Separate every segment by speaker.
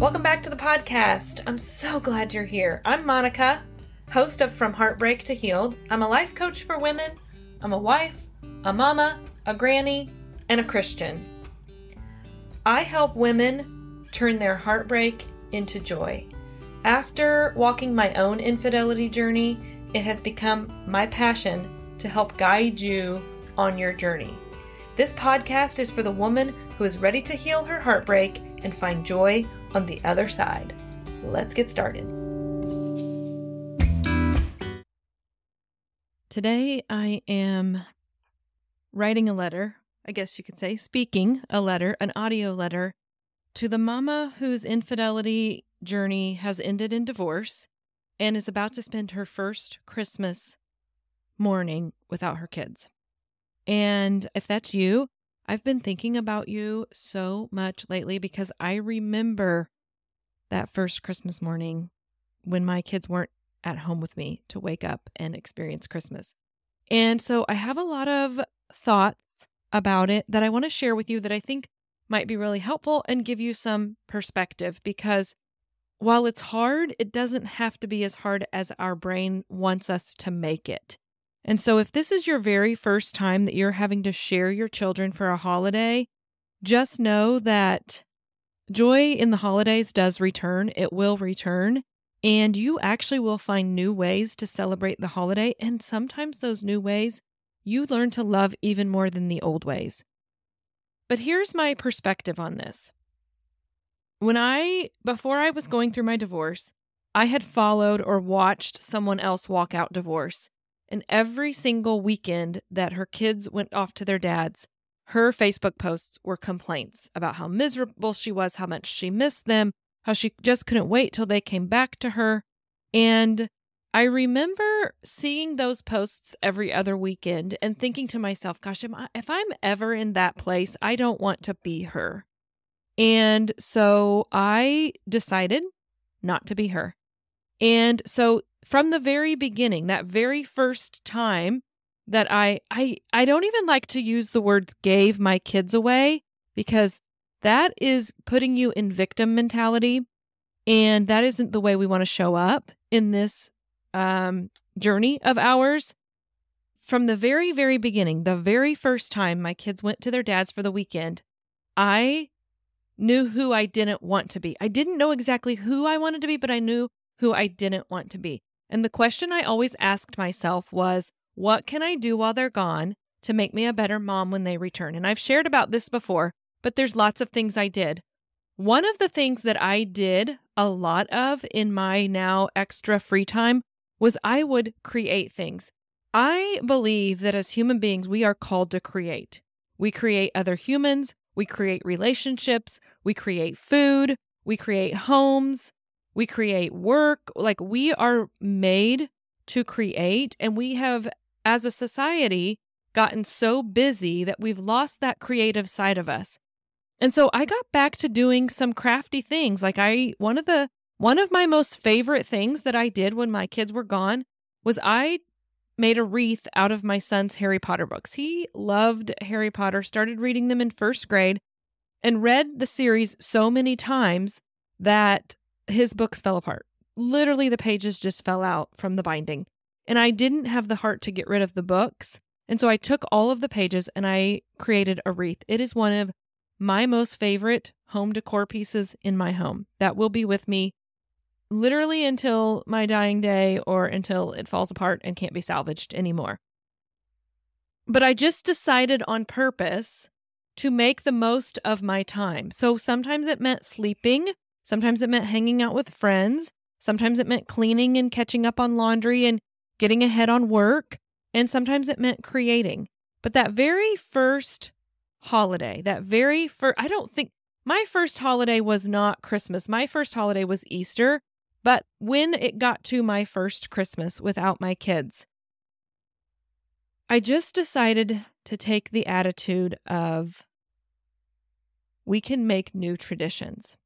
Speaker 1: Welcome back to the podcast. I'm so glad you're here. I'm Monica, host of From Heartbreak to Healed. I'm a life coach for women, I'm a wife, a mama, a granny, and a Christian. I help women turn their heartbreak into joy. After walking my own infidelity journey, it has become my passion to help guide you on your journey. This podcast is for the woman who is ready to heal her heartbreak and find joy on the other side. Let's get started.
Speaker 2: Today I am writing a letter, I guess you could say, speaking a letter, an audio letter to the mama whose infidelity journey has ended in divorce and is about to spend her first Christmas morning without her kids. And if that's you, I've been thinking about you so much lately because I remember that first Christmas morning when my kids weren't at home with me to wake up and experience Christmas. And so I have a lot of thoughts about it that I want to share with you that I think might be really helpful and give you some perspective because while it's hard, it doesn't have to be as hard as our brain wants us to make it. And so, if this is your very first time that you're having to share your children for a holiday, just know that joy in the holidays does return. It will return. And you actually will find new ways to celebrate the holiday. And sometimes those new ways you learn to love even more than the old ways. But here's my perspective on this. When I, before I was going through my divorce, I had followed or watched someone else walk out divorce. And every single weekend that her kids went off to their dads, her Facebook posts were complaints about how miserable she was, how much she missed them, how she just couldn't wait till they came back to her. And I remember seeing those posts every other weekend and thinking to myself, gosh, if I'm ever in that place, I don't want to be her. And so I decided not to be her. And so from the very beginning, that very first time that I I I don't even like to use the words gave my kids away because that is putting you in victim mentality and that isn't the way we want to show up in this um, journey of ours. From the very, very beginning, the very first time my kids went to their dad's for the weekend, I knew who I didn't want to be. I didn't know exactly who I wanted to be, but I knew who I didn't want to be. And the question I always asked myself was, what can I do while they're gone to make me a better mom when they return? And I've shared about this before, but there's lots of things I did. One of the things that I did a lot of in my now extra free time was I would create things. I believe that as human beings, we are called to create. We create other humans, we create relationships, we create food, we create homes, we create work. Like we are made to create, and we have, as a society, gotten so busy that we've lost that creative side of us. And so I got back to doing some crafty things. Like I one of the one of my most favorite things that I did when my kids were gone was I made a wreath out of my son's Harry Potter books. He loved Harry Potter, started reading them in 1st grade and read the series so many times that his books fell apart. Literally the pages just fell out from the binding. And I didn't have the heart to get rid of the books. And so I took all of the pages and I created a wreath. It is one of my most favorite home decor pieces in my home. That will be with me literally until my dying day or until it falls apart and can't be salvaged anymore. But I just decided on purpose to make the most of my time. So sometimes it meant sleeping, sometimes it meant hanging out with friends, sometimes it meant cleaning and catching up on laundry and getting ahead on work, and sometimes it meant creating. But that very first holiday, that very first, I don't think my first holiday was not Christmas. My first holiday was Easter. But when it got to my first Christmas without my kids, I just decided to take the attitude of we can make new traditions.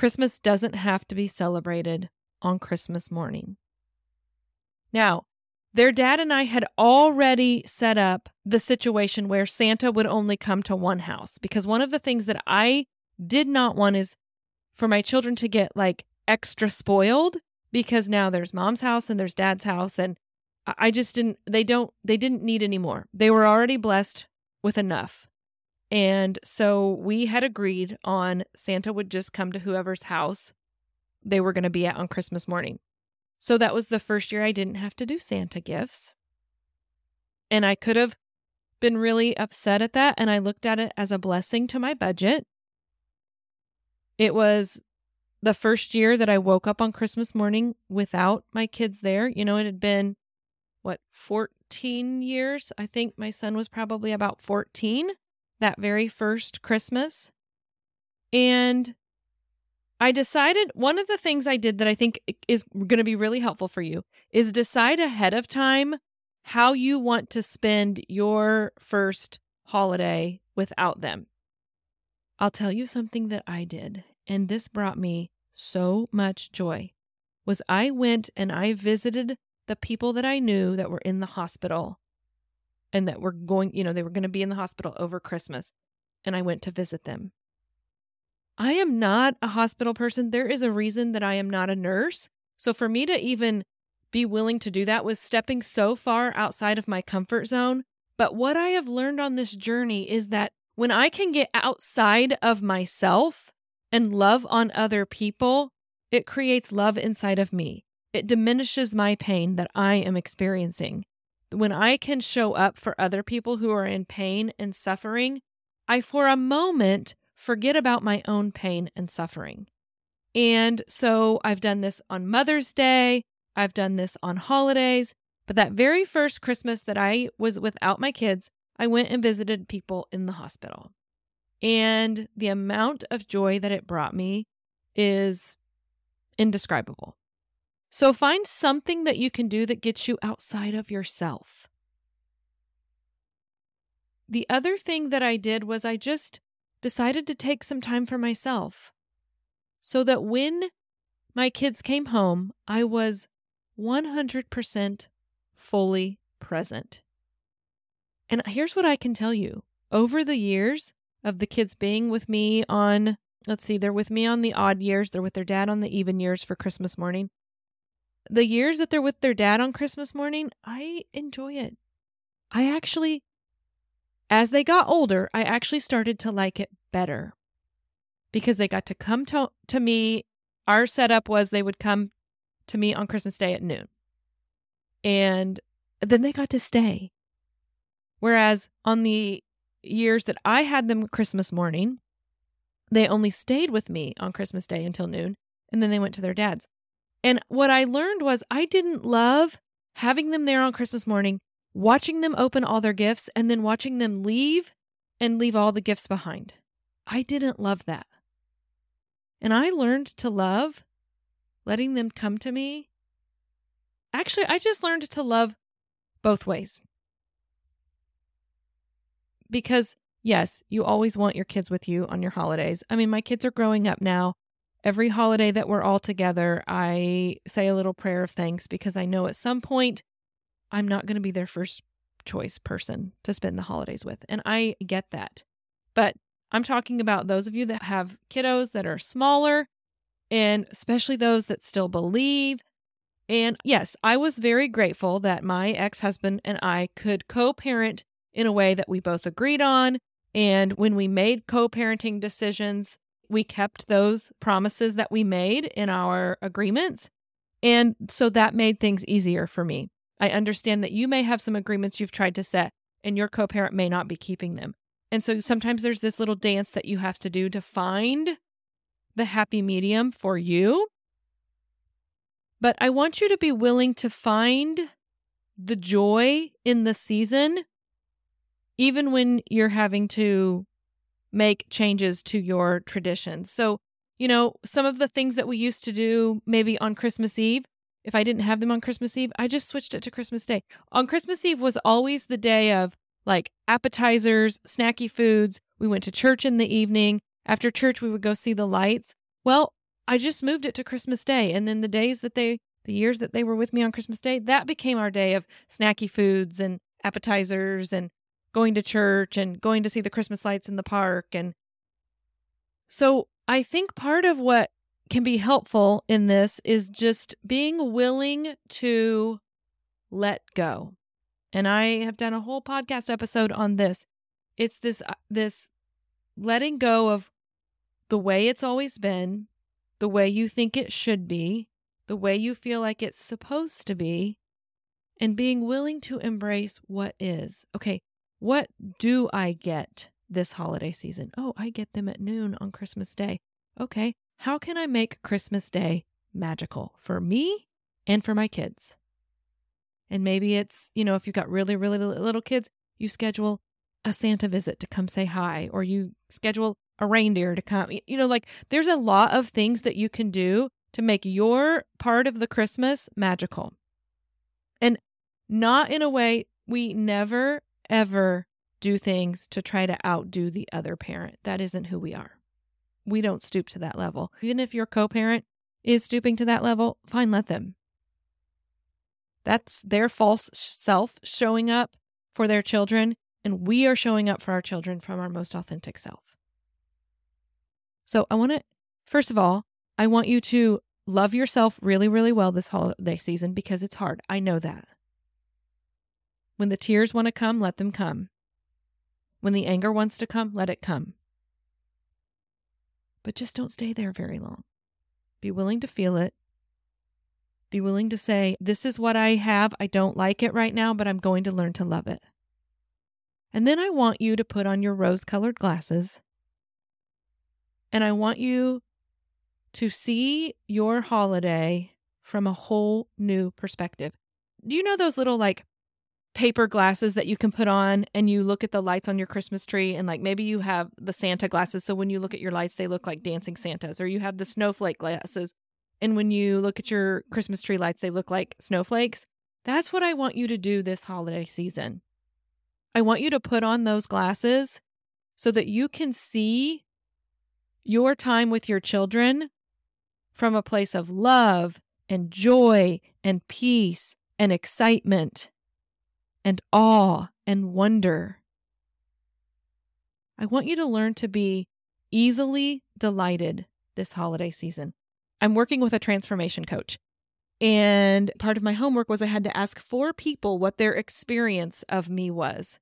Speaker 2: Christmas doesn't have to be celebrated on Christmas morning. Now, their dad and I had already set up the situation where Santa would only come to one house because one of the things that I did not want is for my children to get like extra spoiled because now there's mom's house and there's dad's house and I just didn't they don't they didn't need any more. They were already blessed with enough. And so we had agreed on Santa would just come to whoever's house they were going to be at on Christmas morning. So that was the first year I didn't have to do Santa gifts. And I could have been really upset at that. And I looked at it as a blessing to my budget. It was the first year that I woke up on Christmas morning without my kids there. You know, it had been, what, 14 years? I think my son was probably about 14 that very first Christmas. And I decided one of the things I did that I think is going to be really helpful for you is decide ahead of time how you want to spend your first holiday without them. I'll tell you something that I did, and this brought me so much joy. Was I went and I visited the people that I knew that were in the hospital and that were going, you know, they were going to be in the hospital over Christmas, and I went to visit them. I am not a hospital person. There is a reason that I am not a nurse. So for me to even be willing to do that was stepping so far outside of my comfort zone. But what I have learned on this journey is that when I can get outside of myself and love on other people, it creates love inside of me. It diminishes my pain that I am experiencing. When I can show up for other people who are in pain and suffering, I for a moment forget about my own pain and suffering. And so I've done this on Mother's Day, I've done this on holidays, but that very first Christmas that I was without my kids, I went and visited people in the hospital. And the amount of joy that it brought me is indescribable. So find something that you can do that gets you outside of yourself. The other thing that I did was I just decided to take some time for myself so that when my kids came home, I was 100% fully present. And here's what I can tell you over the years of the kids being with me on, let's see, they're with me on the odd years, they're with their dad on the even years for Christmas morning. The years that they're with their dad on Christmas morning, I enjoy it. I actually as they got older, I actually started to like it better because they got to come to, to me. Our setup was they would come to me on Christmas Day at noon. And then they got to stay. Whereas on the years that I had them Christmas morning, they only stayed with me on Christmas Day until noon, and then they went to their dad's. And what I learned was I didn't love having them there on Christmas morning watching them open all their gifts and then watching them leave and leave all the gifts behind. I didn't love that. And I learned to love letting them come to me. Actually, I just learned to love both ways. Because, yes, you always want your kids with you on your holidays. I mean, my kids are growing up now. Every holiday that we're all together, I say a little prayer of thanks because I know at some point I'm not going to be their first choice person to spend the holidays with. And I get that. But I'm talking about those of you that have kiddos that are smaller and especially those that still believe. And yes, I was very grateful that my ex husband and I could co parent in a way that we both agreed on. And when we made co parenting decisions, we kept those promises that we made in our agreements. And so that made things easier for me. I understand that you may have some agreements you've tried to set and your co parent may not be keeping them. And so sometimes there's this little dance that you have to do to find the happy medium for you. But I want you to be willing to find the joy in the season, even when you're having to make changes to your traditions. So, you know, some of the things that we used to do maybe on Christmas Eve, if I didn't have them on Christmas Eve, I just switched it to Christmas Day. On Christmas Eve was always the day of like appetizers, snacky foods. We went to church in the evening. After church, we would go see the lights. Well, I just moved it to Christmas Day. And then the days that they, the years that they were with me on Christmas Day, that became our day of snacky foods and appetizers and going to church and going to see the Christmas lights in the park. And so I think part of what can be helpful in this is just being willing to let go. And I have done a whole podcast episode on this. It's this uh, this letting go of the way it's always been, the way you think it should be, the way you feel like it's supposed to be, and being willing to embrace what is. Okay, what do I get this holiday season? Oh, I get them at noon on Christmas Day. Okay, how can I make Christmas Day magical for me and for my kids? And maybe it's, you know, if you've got really, really little kids, you schedule a Santa visit to come say hi, or you schedule a reindeer to come. You know, like there's a lot of things that you can do to make your part of the Christmas magical. And not in a way we never, ever do things to try to outdo the other parent. That isn't who we are. We don't stoop to that level. Even if your co parent is stooping to that level, fine, let them. That's their false self showing up for their children, and we are showing up for our children from our most authentic self. So I want to, first of all, I want you to love yourself really, really well this holiday season because it's hard. I know that. When the tears want to come, let them come. When the anger wants to come, let it come. But just don't stay there very long. Be willing to feel it. Be willing to say, This is what I have. I don't like it right now, but I'm going to learn to love it. And then I want you to put on your rose colored glasses. And I want you to see your holiday from a whole new perspective. Do you know those little like paper glasses that you can put on and you look at the lights on your Christmas tree and like maybe you have the Santa glasses so when you look at your lights they look like dancing Santas or you have the snowflake glasses and when you look at your Christmas tree lights they look like snowflakes. That's what I want you to do this holiday season. I want you to put on those glasses so that you can see your time with your children from a place of love and joy and peace and excitement and awe and wonder. I want you to learn to be easily delighted this holiday season. I'm working with a transformation coach. And part of my homework was I had to ask four people what their experience of me was.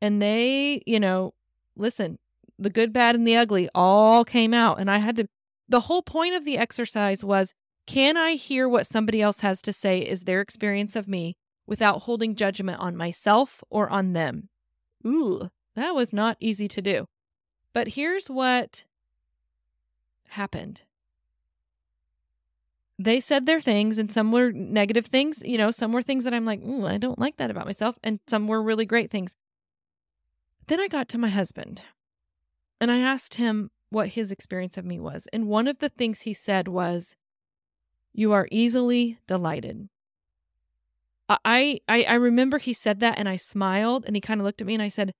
Speaker 2: And they, you know, listen, the good, bad, and the ugly all came out. And I had to, the whole point of the exercise was can I hear what somebody else has to say is their experience of me without holding judgment on myself or on them. Ooh, that was not easy to do. But here's what happened. They said their things, and some were negative things. You know, some were things that I'm like, Ooh, I don't like that about myself. And some were really great things. Then I got to my husband and I asked him what his experience of me was. And one of the things he said was, You are easily delighted. I, I I remember he said that and I smiled and he kind of looked at me and I said,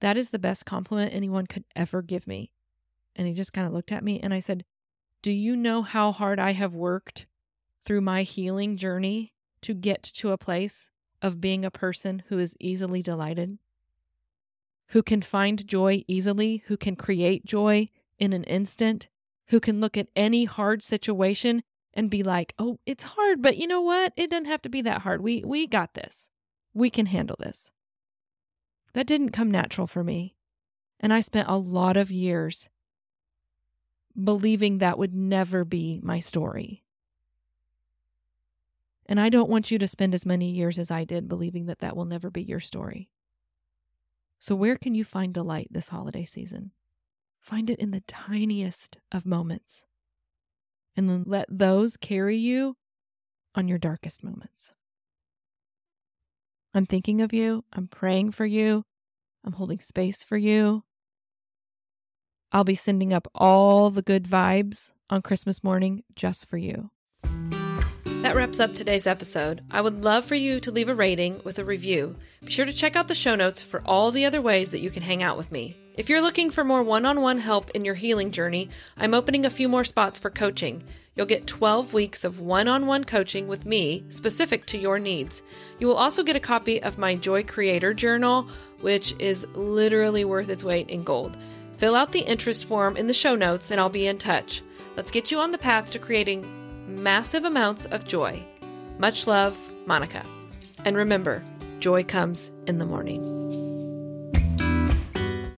Speaker 2: "That is the best compliment anyone could ever give me." And he just kind of looked at me and I said, "Do you know how hard I have worked through my healing journey to get to a place of being a person who is easily delighted? Who can find joy easily, who can create joy in an instant, who can look at any hard situation and be like, "Oh, it's hard, but you know what? It doesn't have to be that hard. We we got this. We can handle this." That didn't come natural for me. And I spent a lot of years believing that would never be my story. And I don't want you to spend as many years as I did believing that that will never be your story. So, where can you find delight this holiday season? Find it in the tiniest of moments and then let those carry you on your darkest moments. I'm thinking of you. I'm praying for you. I'm holding space for you. I'll be sending up all the good vibes on Christmas morning just for you. That wraps up today's episode. I would love for you to leave a rating with a review. Be sure to check out the show notes for all the other ways that you can hang out with me. If you're looking for more one on one help in your healing journey, I'm opening a few more spots for coaching. You'll get 12 weeks of one on one coaching with me specific to your needs. You will also get a copy of my Joy Creator Journal, which is literally worth its weight in gold.
Speaker 1: Fill out the interest form in the show notes and I'll be in touch. Let's get you on the path to creating massive amounts of joy. Much love, Monica. And remember, joy comes in the morning.